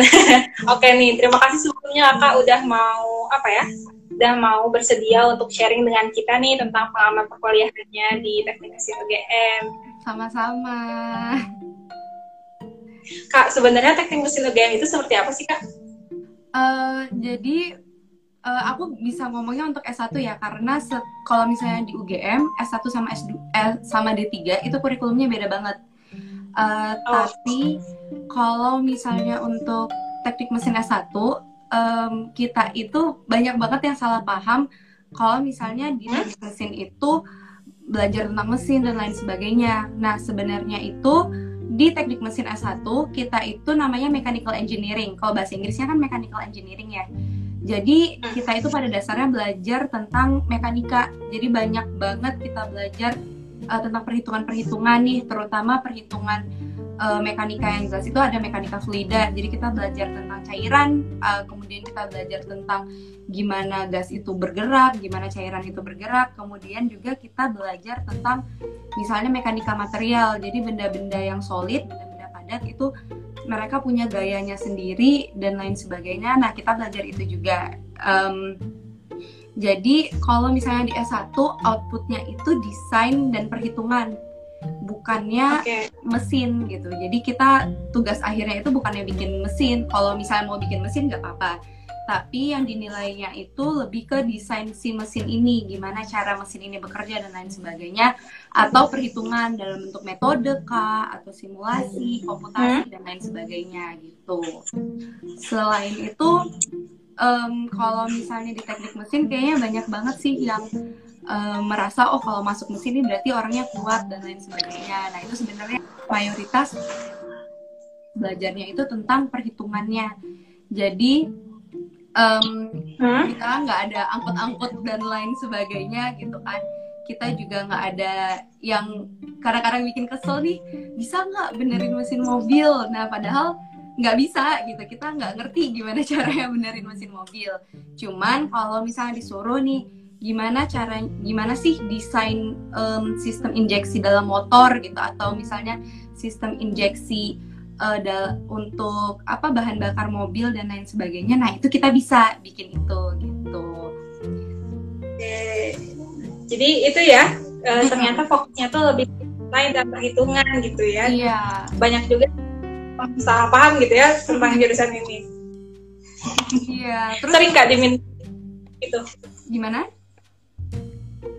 Oke nih, terima kasih sebelumnya Kak udah mau apa ya? Udah mau bersedia untuk sharing dengan kita nih tentang pengalaman perkuliahannya di Teknik Mesin UGM. Sama-sama. Kak, sebenarnya Teknik Mesin UGM itu seperti apa sih Kak? Uh, jadi uh, aku bisa ngomongnya untuk S1 ya karena kalau misalnya di UGM S1 sama S2 eh, sama D3 itu kurikulumnya beda banget. Uh, oh. Tapi kalau misalnya untuk teknik mesin S1 um, kita itu banyak banget yang salah paham kalau misalnya di teknik mesin itu belajar tentang mesin dan lain sebagainya. Nah, sebenarnya itu di teknik mesin S1 kita itu namanya mechanical engineering. Kalau bahasa Inggrisnya kan mechanical engineering ya. Jadi kita itu pada dasarnya belajar tentang mekanika. Jadi banyak banget kita belajar uh, tentang perhitungan-perhitungan nih, terutama perhitungan uh, mekanika yang jelas itu ada mekanika fluida. Jadi kita belajar tentang cairan, uh, kemudian kita belajar tentang gimana gas itu bergerak, gimana cairan itu bergerak. Kemudian juga kita belajar tentang misalnya mekanika material. Jadi benda-benda yang solid, benda-benda padat itu mereka punya gayanya sendiri dan lain sebagainya. Nah, kita belajar itu juga. Um, jadi kalau misalnya di S1 outputnya itu desain dan perhitungan, bukannya okay. mesin gitu. Jadi kita tugas akhirnya itu bukannya bikin mesin. Kalau misalnya mau bikin mesin nggak apa-apa tapi yang dinilainya itu lebih ke desain si mesin ini, gimana cara mesin ini bekerja dan lain sebagainya, atau perhitungan dalam bentuk metode kah, atau simulasi, komputasi dan lain sebagainya gitu. Selain itu, um, kalau misalnya di teknik mesin kayaknya banyak banget sih yang um, merasa oh kalau masuk mesin ini berarti orangnya kuat dan lain sebagainya. Nah itu sebenarnya mayoritas belajarnya itu tentang perhitungannya. Jadi um, hmm? kita nggak ada angkut-angkut dan lain sebagainya gitu kan kita juga nggak ada yang kadang-kadang bikin kesel nih bisa nggak benerin mesin mobil nah padahal nggak bisa gitu kita nggak ngerti gimana caranya benerin mesin mobil cuman kalau misalnya disuruh nih gimana cara gimana sih desain um, sistem injeksi dalam motor gitu atau misalnya sistem injeksi uh, untuk apa bahan bakar mobil dan lain sebagainya. Nah itu kita bisa bikin itu gitu. Oke. Jadi itu ya uh, ternyata fokusnya tuh lebih lain dan perhitungan gitu ya. Iya. Banyak juga salah paham gitu ya tentang jurusan ini. Iya. Terus sering kak diminta itu. Gimana?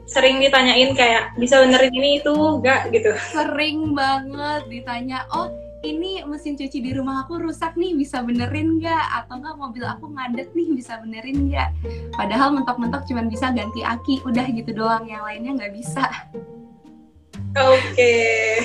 Sering ditanyain kayak bisa benerin ini itu enggak gitu. Sering banget ditanya, oh ini mesin cuci di rumah aku rusak nih bisa benerin nggak atau nggak mobil aku ngadet nih bisa benerin nggak padahal mentok-mentok cuma bisa ganti aki udah gitu doang yang lainnya nggak bisa oke okay.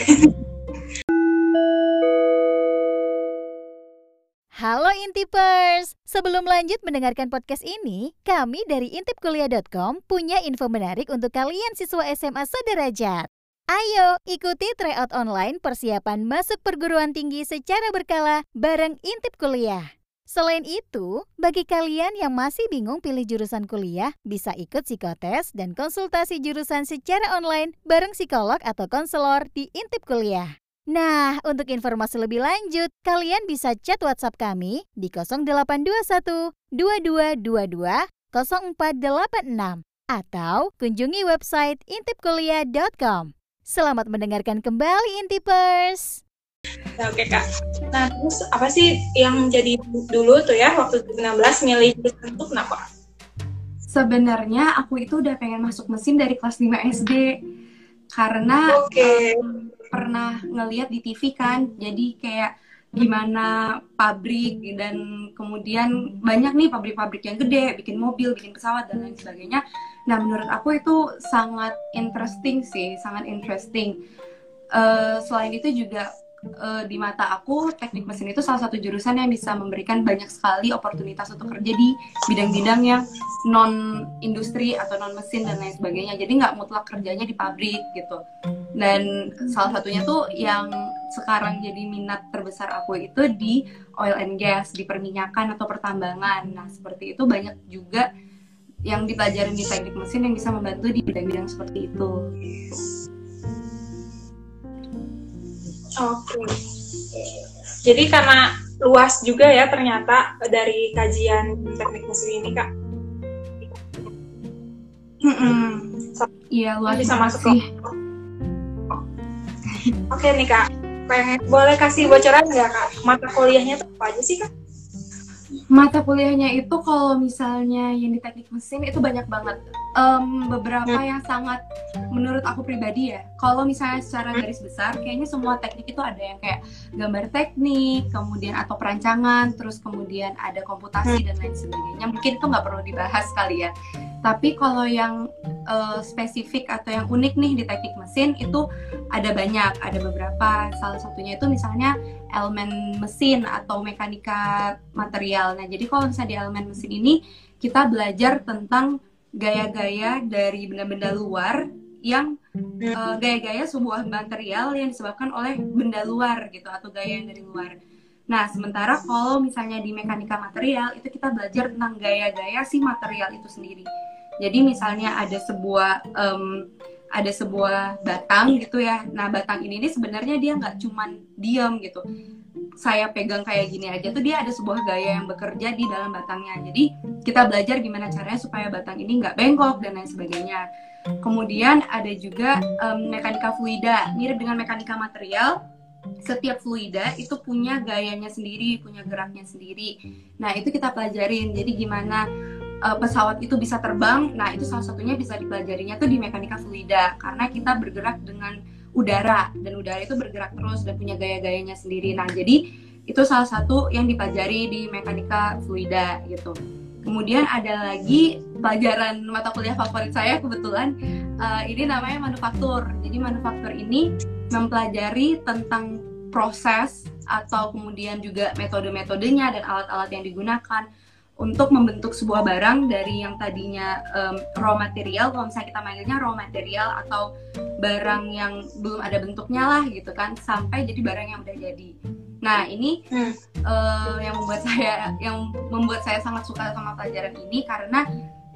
Halo Intipers! Sebelum lanjut mendengarkan podcast ini, kami dari intipkuliah.com punya info menarik untuk kalian siswa SMA sederajat. Ayo ikuti tryout online persiapan masuk perguruan tinggi secara berkala bareng Intip Kuliah. Selain itu, bagi kalian yang masih bingung pilih jurusan kuliah, bisa ikut psikotes dan konsultasi jurusan secara online bareng psikolog atau konselor di Intip Kuliah. Nah, untuk informasi lebih lanjut, kalian bisa chat WhatsApp kami di 0821 2222 0486 atau kunjungi website intipkuliah.com. Selamat mendengarkan kembali Intipers. Nah, Oke kak. Nah terus apa sih yang jadi dulu tuh ya waktu 2016 milih jurusan itu kenapa? Sebenarnya aku itu udah pengen masuk mesin dari kelas 5 SD karena okay. um, pernah ngeliat di TV kan, jadi kayak gimana pabrik dan kemudian banyak nih pabrik-pabrik yang gede bikin mobil, bikin pesawat dan lain sebagainya. Nah menurut aku itu sangat interesting sih, sangat interesting. Uh, selain itu juga uh, di mata aku teknik mesin itu salah satu jurusan yang bisa memberikan banyak sekali oportunitas untuk kerja di bidang-bidang yang non industri atau non mesin dan lain sebagainya. Jadi nggak mutlak kerjanya di pabrik gitu. Dan salah satunya tuh yang sekarang jadi minat terbesar aku itu di oil and gas, di perminyakan atau pertambangan. Nah, seperti itu banyak juga yang dipelajarin di teknik mesin yang bisa membantu di bidang-bidang seperti itu. Oke. Jadi karena luas juga ya ternyata dari kajian teknik mesin ini kak. Iya luas Bisa masuk sih. Oke nih kak, pengen boleh kasih bocoran nggak kak mata kuliahnya tuh apa aja sih kak? Mata kuliahnya itu kalau misalnya yang di teknik mesin itu banyak banget. Em, beberapa yang sangat menurut aku pribadi ya. Kalau misalnya secara garis besar, kayaknya semua teknik itu ada yang kayak gambar teknik, kemudian atau perancangan, terus kemudian ada komputasi dan lain sebagainya. Mungkin itu nggak perlu dibahas kali ya. Tapi kalau yang eh, spesifik atau yang unik nih di teknik mesin itu ada banyak, ada beberapa. Salah satunya itu misalnya elemen mesin atau mekanika material. Nah, jadi kalau misalnya di elemen mesin ini kita belajar tentang gaya-gaya dari benda-benda luar yang eh, gaya-gaya sebuah material yang disebabkan oleh benda luar gitu atau gaya yang dari luar. Nah, sementara kalau misalnya di mekanika material itu kita belajar tentang gaya-gaya si material itu sendiri. Jadi misalnya ada sebuah em, ada sebuah batang gitu ya. Nah, batang ini nih sebenarnya dia nggak cuman diam gitu. Saya pegang kayak gini aja tuh dia ada sebuah gaya yang bekerja di dalam batangnya. Jadi kita belajar gimana caranya supaya batang ini nggak bengkok dan lain sebagainya. Kemudian ada juga em, mekanika fluida, mirip dengan mekanika material. Setiap fluida itu punya gayanya sendiri, punya geraknya sendiri. Nah, itu kita pelajarin. Jadi gimana uh, pesawat itu bisa terbang. Nah, itu salah satunya bisa dipelajarinya tuh di mekanika fluida karena kita bergerak dengan udara dan udara itu bergerak terus dan punya gaya-gayanya sendiri. Nah, jadi itu salah satu yang dipelajari di mekanika fluida gitu. Kemudian ada lagi pelajaran mata kuliah favorit saya kebetulan uh, ini namanya manufaktur. Jadi manufaktur ini mempelajari tentang proses atau kemudian juga metode-metodenya dan alat-alat yang digunakan untuk membentuk sebuah barang dari yang tadinya em, raw material, kalau misalnya kita manggilnya raw material atau barang yang belum ada bentuknya lah gitu kan, sampai jadi barang yang udah jadi. Nah ini Hmm. eh, yang membuat saya yang membuat saya sangat suka sama pelajaran ini karena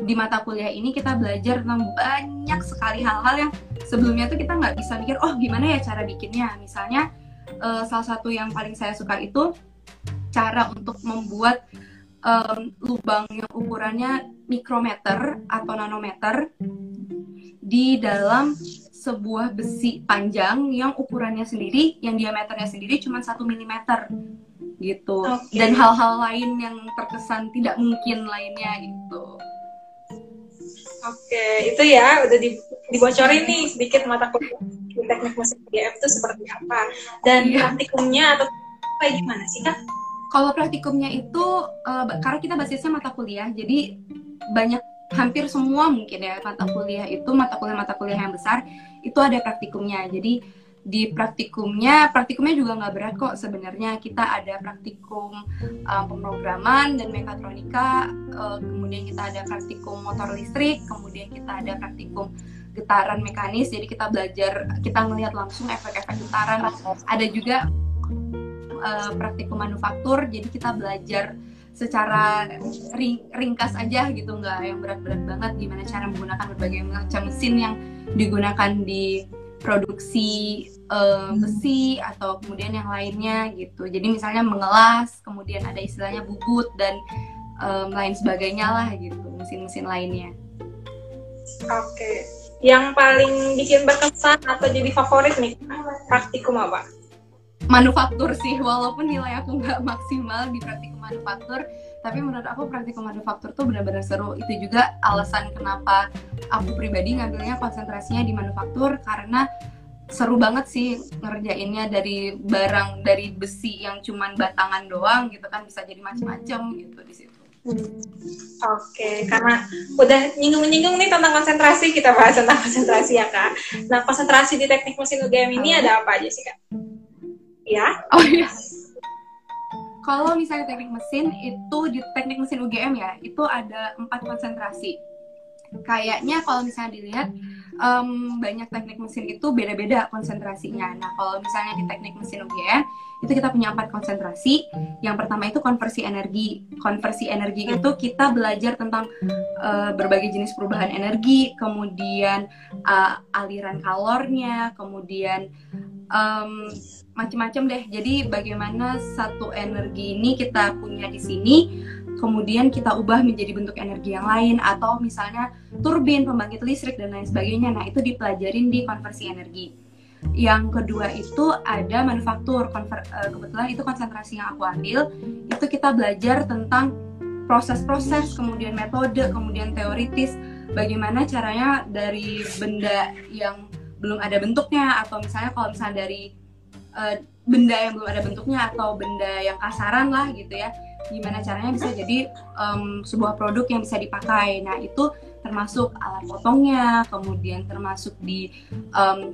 di mata kuliah ini kita belajar tentang banyak sekali hal-hal yang sebelumnya tuh kita nggak bisa mikir oh gimana ya cara bikinnya misalnya eh, salah satu yang paling saya suka itu cara untuk membuat em, lubang yang ukurannya mikrometer atau nanometer di dalam sebuah besi panjang yang ukurannya sendiri, yang diameternya sendiri cuma satu milimeter gitu. Oke. Dan hal-hal lain yang terkesan tidak mungkin lainnya gitu. Oke, itu ya udah di- dibocorin nih sedikit mata kuliah teknik mesin UGM itu seperti apa dan Iya. praktikumnya atau kayak gimana sih kak? Kalau praktikumnya itu ba- karena kita basisnya mata kuliah, jadi banyak hampir semua mungkin ya mata kuliah itu mata kuliah-mata kuliah yang besar itu ada praktikumnya. Jadi di praktikumnya, praktikumnya juga nggak berat kok sebenarnya. Kita ada praktikum eh, pemrograman dan mekatronika, eh, kemudian kita ada praktikum motor listrik, kemudian kita ada praktikum getaran mekanis. Jadi kita belajar, kita ngelihat langsung efek-efek getaran. Ada juga eh, praktikum manufaktur jadi kita belajar secara ring- ringkas aja gitu nggak yang berat-berat banget gimana cara menggunakan berbagai macam mesin yang digunakan di produksi eh, besi atau kemudian yang lainnya gitu. Jadi misalnya mengelas kemudian ada istilahnya bubut dan em, lain sebagainya lah gitu mesin-mesin lainnya. Oke, yang paling bikin berkesan atau jadi favorit nih praktikum apa? Manufaktur sih walaupun nilai aku nggak maksimal di praktikum manufaktur tapi menurut aku praktikum manufaktur tuh benar-benar seru itu juga alasan kenapa aku pribadi ngambilnya konsentrasinya di manufaktur karena seru banget sih ngerjainnya dari barang dari besi yang cuman batangan doang gitu kan bisa jadi macam-macam gitu di situ Oke, karena udah nyinggung-nyinggung nih tentang konsentrasi, kita bahas tentang konsentrasi ya kak. Nah, konsentrasi di teknik mesin UGM ini ada apa aja sih kak? Ya, Oh iya. Kalau misalnya teknik mesin itu di teknik mesin UGM ya, itu ada empat konsentrasi. Kayaknya kalau misalnya dilihat em, banyak teknik mesin itu beda-beda konsentrasinya. Nah kalau misalnya di teknik mesin UGM itu kita punya empat konsentrasi. Yang pertama itu konversi energi. Konversi energi itu kita belajar tentang eh, berbagai jenis perubahan energi, kemudian eh, aliran kalornya, kemudian em, macam-macam deh. Jadi bagaimana satu energi ini kita punya di sini, kemudian kita ubah menjadi bentuk energi yang lain atau misalnya turbin, pembangkit listrik dan lain sebagainya. Nah, itu dipelajarin di konversi energi. Yang kedua itu ada manufaktur. Konver uh, kebetulan itu konsentrasi yang aku ambil. Itu kita belajar tentang proses-proses, kemudian metode, kemudian teoritis, bagaimana caranya dari benda yang belum ada bentuknya atau misalnya kalau misalnya dari uh, benda yang belum ada bentuknya atau benda yang kasaran lah gitu ya gimana caranya bisa jadi um, sebuah produk yang bisa dipakai. Nah itu termasuk alat potongnya kemudian termasuk di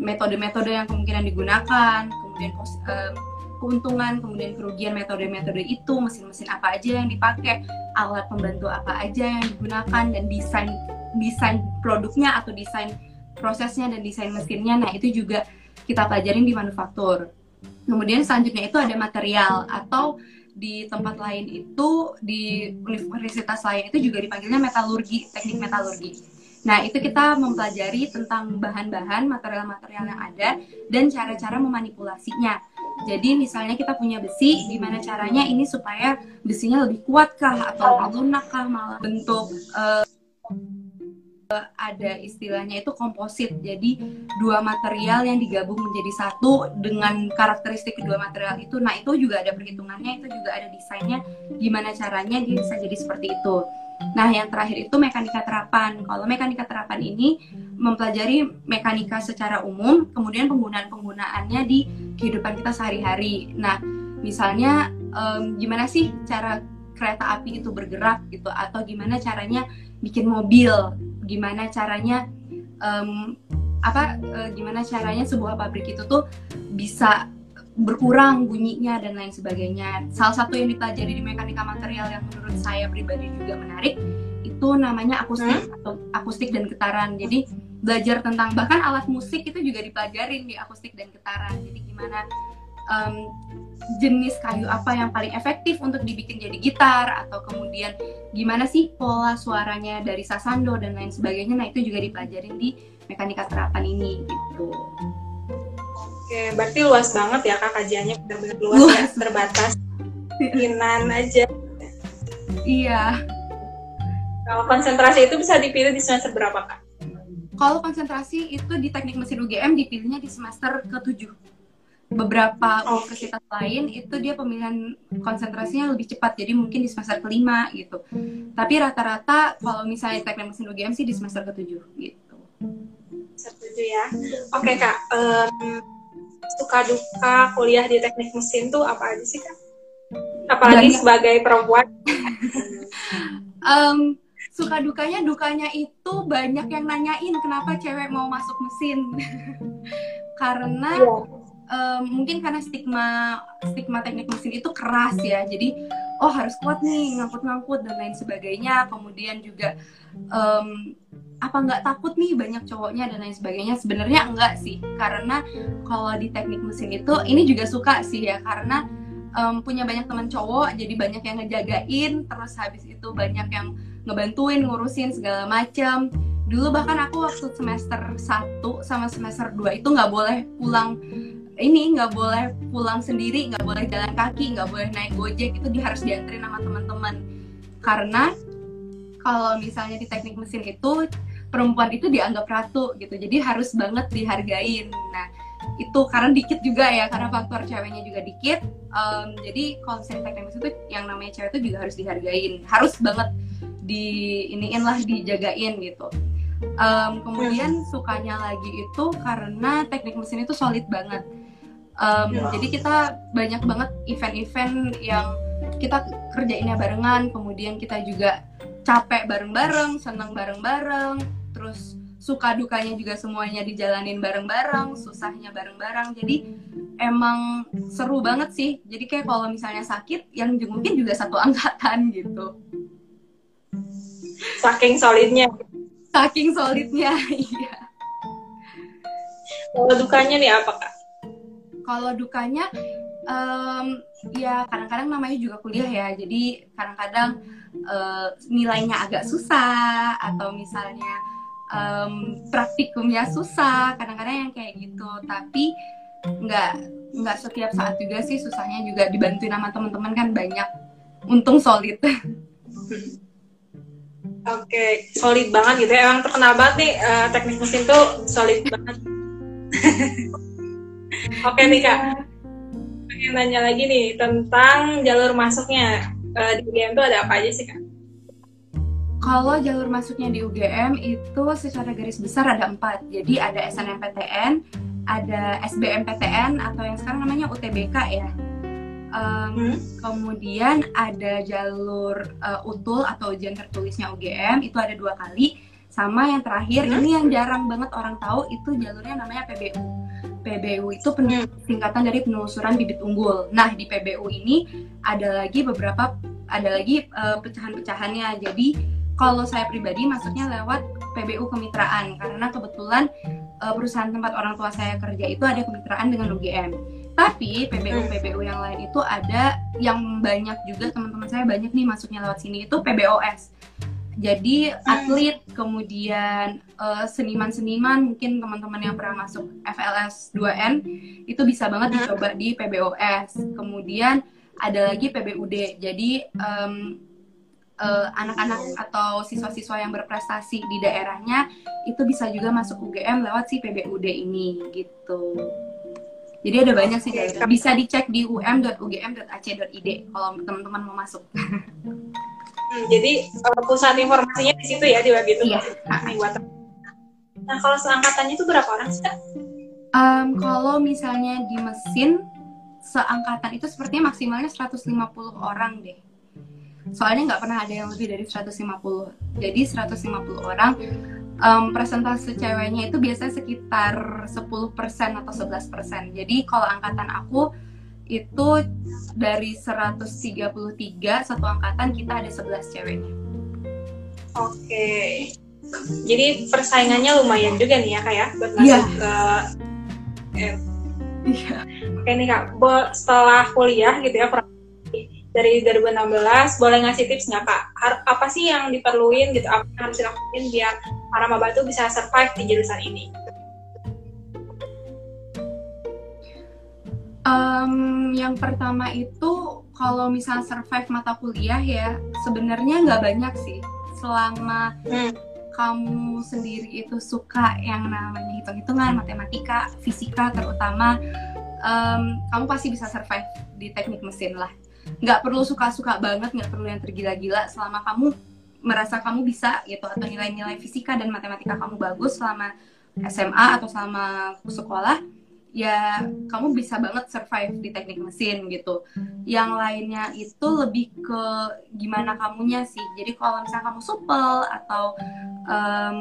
metode-metode um, yang kemungkinan digunakan kemudian um, keuntungan kemudian kerugian metode-metode itu mesin-mesin apa aja yang dipakai alat pembantu apa aja yang digunakan dan desain desain produknya atau desain prosesnya dan desain mesinnya nah itu juga kita pelajarin di manufaktur Kemudian selanjutnya itu ada material atau di tempat lain itu di universitas lain itu juga dipanggilnya metalurgi, teknik metalurgi. Nah, itu kita mempelajari tentang bahan-bahan, material-material yang ada dan cara-cara memanipulasinya. Jadi misalnya kita punya besi, gimana caranya ini supaya besinya lebih kuat kah atau lebih lunak kah malah bentuk uh, ada istilahnya itu komposit. Jadi dua material yang digabung menjadi satu dengan karakteristik kedua material itu. Nah, itu juga ada perhitungannya, itu juga ada desainnya gimana caranya dia bisa jadi seperti itu. Nah, yang terakhir itu mekanika terapan. Kalau mekanika terapan ini mempelajari mekanika secara umum, kemudian penggunaan-penggunaannya di kehidupan kita sehari-hari. Nah, misalnya um, gimana sih cara kereta api itu bergerak gitu atau gimana caranya bikin mobil gimana caranya um, apa uh, gimana caranya sebuah pabrik itu tuh bisa berkurang bunyinya dan lain sebagainya. Salah satu yang dipelajari di mekanika material yang menurut saya pribadi juga menarik itu namanya akustik hmm? atau akustik dan getaran. Jadi belajar tentang bahkan alat musik itu juga dipelajarin di akustik dan getaran. Jadi gimana um, jenis kayu apa yang paling efektif untuk dibikin jadi gitar atau kemudian gimana sih pola suaranya dari sasando dan lain sebagainya. Nah itu juga dipelajarin di mekanika terapan ini gitu. Oke berarti luas banget ya kak kajiannya. Benar-benar luas, luas. ya terbatas. Keinginan aja. Iya. Kalau konsentrasi itu bisa dipilih di semester berapa kak? Kalau konsentrasi itu di teknik mesin UGM dipilihnya di semester ke-7 beberapa universitas lain itu dia pemilihan konsentrasinya lebih cepat jadi mungkin di semester kelima gitu. Tapi rata-rata kalau misalnya teknik mesin UGM sih di semester ketujuh gitu. Semester ketujuh ya. Oke okay, kak. Um, suka duka kuliah di teknik mesin tuh apa aja sih kak? Apalagi Banyak. sebagai perempuan. Um, suka dukanya dukanya itu banyak yang nanyain kenapa cewek mau masuk mesin. Karena yeah um, mungkin karena stigma stigma teknik mesin itu keras ya. Jadi oh harus kuat nih ngangkut-ngangkut dan lain sebagainya. Kemudian juga um, apa nggak takut nih banyak cowoknya dan lain sebagainya? Sebenarnya enggak sih. Karena kalau di teknik mesin itu ini juga suka sih ya. Karena um, punya banyak teman cowok jadi banyak yang ngejagain. Terus habis itu banyak yang ngebantuin ngurusin segala macam dulu bahkan aku waktu semester 1 sama semester 2 itu nggak boleh pulang ini nggak boleh pulang sendiri nggak boleh jalan kaki nggak boleh naik gojek itu dia harus dianterin sama teman-teman. Karena kalau misalnya di teknik mesin itu perempuan itu dianggap ratu gitu jadi harus banget dihargain. Nah itu karena dikit juga ya karena faktor ceweknya juga dikit um, jadi kalau misalnya teknik mesin itu yang namanya cewek itu juga harus dihargain. Harus banget di iniin lah dijagain gitu. Um, kemudian sukanya lagi itu karena teknik mesin itu solid banget um, ya. jadi kita banyak banget event-event yang kita kerjainnya barengan kemudian kita juga capek bareng-bareng senang bareng-bareng terus suka dukanya juga semuanya dijalanin bareng-bareng susahnya bareng-bareng. Jadi emang seru banget sih. Jadi kayak kalau misalnya sakit yang mungkin juga satu angkatan gitu. Saking solidnya. Saking solidnya iya. Kalau dukanya nih apa kak kalau dukanya um, ya kadang-kadang namanya juga kuliah ya jadi kadang-kadang uh, nilainya agak susah atau misalnya um, praktikumnya susah kadang-kadang yang kayak gitu tapi nggak nggak setiap saat juga sih susahnya juga dibantuin sama teman-teman kan banyak untung solid Oke, solid banget gitu ya. Emang terkenal banget nih uh, teknik mesin tuh solid banget. Oke nih kak, pengen nanya lagi nih tentang jalur masuknya uh, di UGM tuh ada apa aja sih kak? Kalau jalur masuknya di UGM itu secara garis besar ada empat. Jadi ada SNMPTN, ada SBMPTN atau yang sekarang namanya UTBK ya Um, hmm? Kemudian ada jalur uh, utul atau ujian tertulisnya UGM itu ada dua kali. Sama yang terakhir hmm? ini yang jarang banget orang tahu itu jalurnya namanya PBU. PBU itu hmm. singkatan dari penelusuran bibit unggul. Nah di PBU ini ada lagi beberapa ada lagi uh, pecahan-pecahannya. Jadi kalau saya pribadi masuknya lewat PBU kemitraan karena kebetulan uh, perusahaan tempat orang tua saya kerja itu ada kemitraan dengan UGM. Tapi PBU hmm. PBU yang lain itu ada yang banyak juga teman-teman saya banyak nih masuknya lewat sini itu PBOS. Jadi hmm. atlet, kemudian uh, seniman-seniman, mungkin teman-teman yang pernah masuk FLS 2N itu bisa banget hmm. dicoba di PBOS. Kemudian ada lagi PBUD. Jadi um, uh, anak-anak atau siswa-siswa yang berprestasi di daerahnya itu bisa juga masuk UGM lewat si PBUD ini gitu. Jadi ada banyak sih guys. Bisa dicek di um.ugm.ac.id kalau teman-teman mau masuk. Hmm, jadi uh, pusat informasinya di situ ya di web itu. Iya. Nah kalau seangkatannya itu berapa orang sih Um, kalau misalnya di mesin seangkatan itu sepertinya maksimalnya 150 orang deh. Soalnya nggak pernah ada yang lebih dari 150. Jadi 150 orang um, presentasi ceweknya itu biasanya sekitar 10% atau 11%. Jadi kalau angkatan aku itu dari 133 satu angkatan kita ada 11 ceweknya. Oke. Jadi persaingannya lumayan juga nih ya kak ya buat masuk yeah. ke eh. Iya. Oke nih kak, setelah kuliah gitu ya dari 2016 boleh ngasih tips nggak kak? Apa sih yang diperluin gitu? Apa yang harus dilakuin biar para maba tuh bisa survive di jurusan ini? Um, yang pertama itu kalau misal survive mata kuliah ya sebenarnya nggak banyak sih. Selama hmm. kamu sendiri itu suka yang namanya hitung-hitungan matematika fisika terutama um, kamu pasti bisa survive di teknik mesin lah. Nggak perlu suka-suka banget nggak perlu yang tergila-gila. Selama kamu merasa kamu bisa gitu atau nilai-nilai fisika dan matematika kamu bagus selama SMA atau selama sekolah ya kamu bisa banget survive di teknik mesin gitu. Yang lainnya itu lebih ke gimana kamunya sih. Jadi kalau misalnya kamu supel atau um,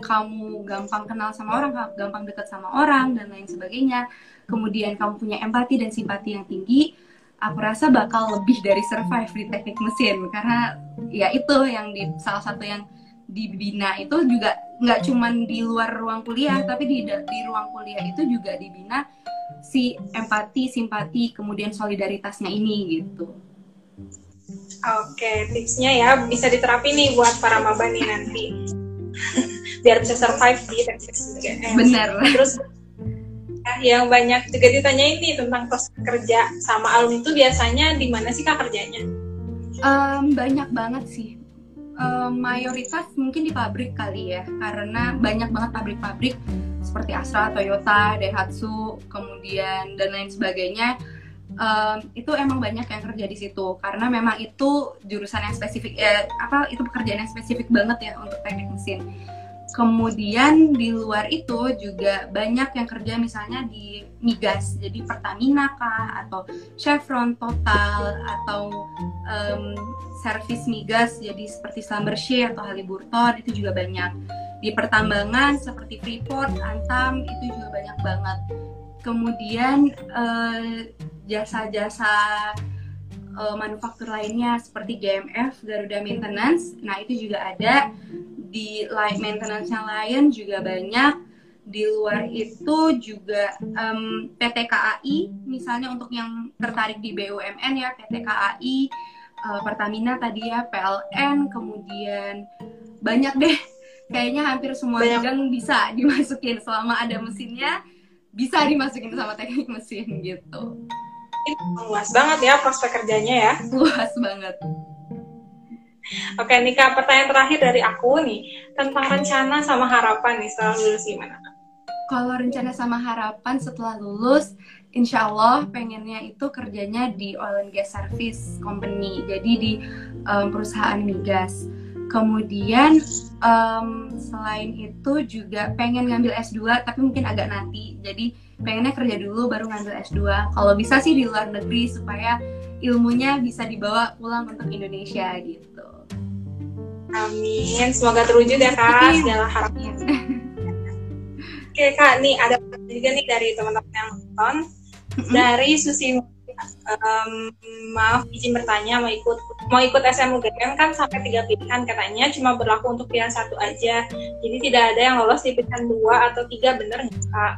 kamu gampang kenal sama orang, gampang deket sama orang dan lain sebagainya, kemudian kamu punya empati dan simpati yang tinggi, aku rasa bakal lebih dari survive di teknik mesin karena ya itu yang di salah satu yang dibina itu juga nggak cuman di luar ruang kuliah tapi di di ruang kuliah itu juga dibina si empati simpati kemudian solidaritasnya ini gitu. Oke tipsnya ya bisa diterapi nih buat para maba nih nanti. Biar bisa survive di teknik mesin benar. Terus yang banyak juga ditanya ini tentang proses kerja sama alumni itu biasanya di mana sih kak kerjanya? Um, banyak banget sih. Um, mayoritas mungkin di pabrik kali ya, karena banyak banget pabrik-pabrik seperti Astra, Toyota, Daihatsu, kemudian dan lain sebagainya. Um, itu emang banyak yang kerja di situ karena memang itu jurusan yang spesifik eh, apa itu pekerjaan yang spesifik banget ya untuk teknik mesin Kemudian di luar itu juga banyak yang kerja misalnya di migas, jadi Pertamina kah atau Chevron Total atau um, servis migas jadi seperti Schlumberger atau Halliburton itu juga banyak. Di pertambangan seperti Freeport, Antam itu juga banyak banget. Kemudian eh, jasa-jasa uh, manufaktur lainnya seperti GMF, Garuda Maintenance. Nah, itu juga ada. Di light maintenance yang lain juga banyak. Di luar itu juga um, PT KAI misalnya untuk yang tertarik di BUMN ya PT KAI uh, eh, Pertamina tadi ya PLN kemudian banyak deh. Kayaknya hampir semua bidang bisa dimasukin selama ada mesinnya. Bisa dimasukin sama teknik mesin gitu. Ini luas banget ya prospek kerjanya ya. Luas banget. Oke, Nika, pertanyaan terakhir dari aku nih tentang rencana sama harapan nih setelah lulus gimana? Kalau rencana sama harapan setelah lulus, insya Allah pengennya itu kerjanya di oil and gas service company, jadi di um, perusahaan migas. Kemudian um, selain itu juga pengen ngambil S2 tapi mungkin agak nanti. Jadi pengennya kerja dulu baru ngambil S2. Kalau bisa sih di luar negeri supaya ilmunya bisa dibawa pulang untuk Indonesia gitu. Amin. Semoga terwujud ya kak segala harapan. Oke kak, nih ada juga nih dari teman-teman yang nonton. Dari Susi um, maaf izin bertanya mau ikut mau ikut SMUGM kan sampai tiga pilihan katanya cuma berlaku untuk pilihan satu aja. Jadi tidak ada yang lolos di pilihan dua atau tiga bener nggak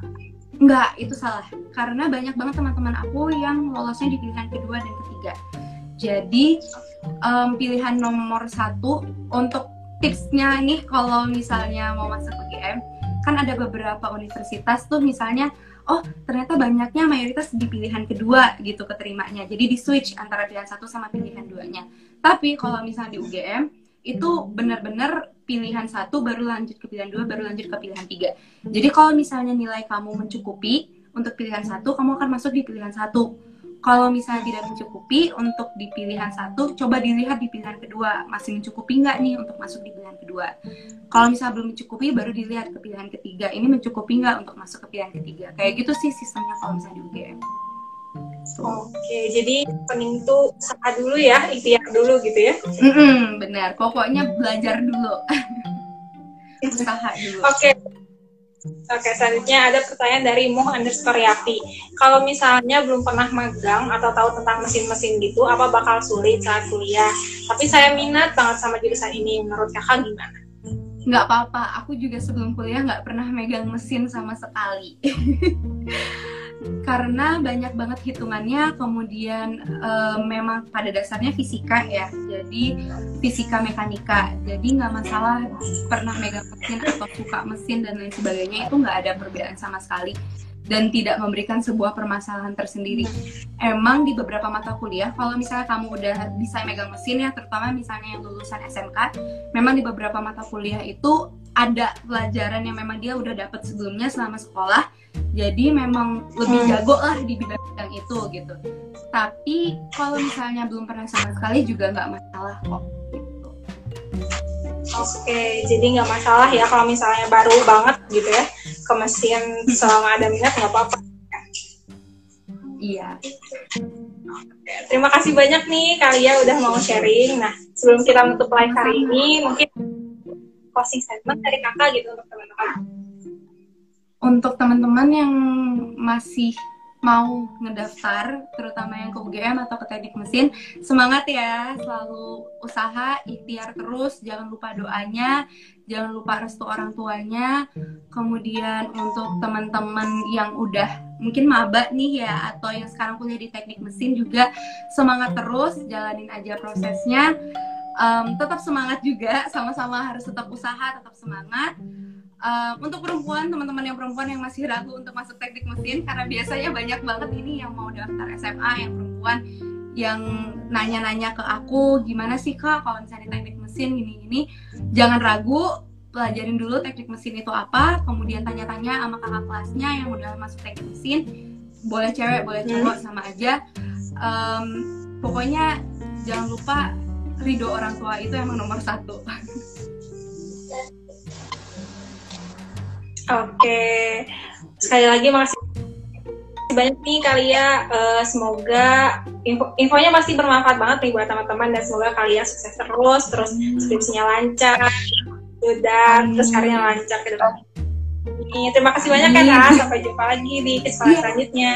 Enggak, itu salah. Karena banyak banget teman-teman aku yang lolosnya di pilihan kedua dan ketiga. Jadi um, pilihan nomor satu untuk tipsnya nih kalau misalnya mau masuk UGM kan ada beberapa universitas tuh misalnya oh ternyata banyaknya mayoritas di pilihan kedua gitu keterimanya. Jadi di switch antara pilihan satu sama pilihan duanya. Tapi kalau misalnya di UGM itu benar-benar pilihan satu baru lanjut ke pilihan dua baru lanjut ke pilihan tiga. Jadi kalau misalnya nilai kamu mencukupi untuk pilihan satu kamu akan masuk di pilihan satu kalau misalnya tidak mencukupi untuk di pilihan satu, coba dilihat di pilihan kedua masih mencukupi nggak nih untuk masuk di pilihan kedua. Kalau misalnya belum mencukupi, baru dilihat ke pilihan ketiga. Ini mencukupi nggak untuk masuk ke pilihan ketiga? Kayak gitu sih sistemnya kalau misalnya di UGM. Oke, jadi pening tuh usaha dulu ya, ikhtiar dulu gitu ya? Mm-mm, benar, pokoknya belajar dulu. usaha dulu. Oke, Oke, selanjutnya ada pertanyaan dari Muh underscore Yapi. Kalau misalnya belum pernah magang atau tahu tentang mesin-mesin gitu, apa bakal sulit saat kuliah? Tapi saya minat banget sama jurusan ini. Menurut kakak gimana? Nggak apa-apa, aku juga sebelum kuliah nggak pernah megang mesin sama sekali. karena banyak banget hitungannya kemudian e, memang pada dasarnya fisika ya. Jadi fisika mekanika. Jadi nggak masalah pernah megang mesin atau suka mesin dan lain sebagainya itu nggak ada perbedaan sama sekali. Dan tidak memberikan sebuah permasalahan tersendiri. Emang di beberapa mata kuliah, kalau misalnya kamu udah bisa megang mesin ya, terutama misalnya yang lulusan SMK, memang di beberapa mata kuliah itu ada pelajaran yang memang dia udah dapat sebelumnya selama sekolah, jadi memang lebih hmm. jago lah di bidang-bidang itu gitu. Tapi kalau misalnya belum pernah sama sekali juga nggak masalah kok gitu. oke jadi nggak masalah ya kalau misalnya baru banget gitu ya ke mesin selama ada minat nggak apa-apa. Iya. Terima kasih banyak nih kalian udah mau sharing. Nah sebelum kita menutup live hari ini mungkin closing statement dari kakak gitu untuk teman-teman untuk teman-teman yang masih mau ngedaftar, terutama yang ke UGM atau ke teknik mesin, semangat ya, selalu usaha, ikhtiar terus, jangan lupa doanya, jangan lupa restu orang tuanya. Kemudian untuk teman-teman yang udah mungkin maba nih ya, atau yang sekarang kuliah di teknik mesin juga, semangat terus, jalanin aja prosesnya. Um, tetap semangat juga, sama-sama harus tetap usaha, tetap semangat uh, untuk perempuan teman-teman yang perempuan yang masih ragu untuk masuk teknik mesin karena biasanya banyak banget ini yang mau daftar SMA yang perempuan yang nanya-nanya ke aku gimana sih kak kalau misalnya teknik mesin gini-gini? Jangan ragu pelajarin dulu teknik mesin itu apa kemudian tanya-tanya sama kakak kelasnya yang udah masuk teknik mesin. Boleh cewek boleh cowok sama aja. Um, pokoknya jangan lupa ridho orang tua itu emang nomor satu Oke, sekali lagi makasih banyak nih kalian. Uh, semoga info infonya pasti bermanfaat banget nih buat teman-teman dan semoga kalian sukses terus, terus skripsinya lancar, dan terus karirnya lancar ke depan. Terima kasih banyak ya. Sampai jumpa lagi di kesempatan selanjutnya.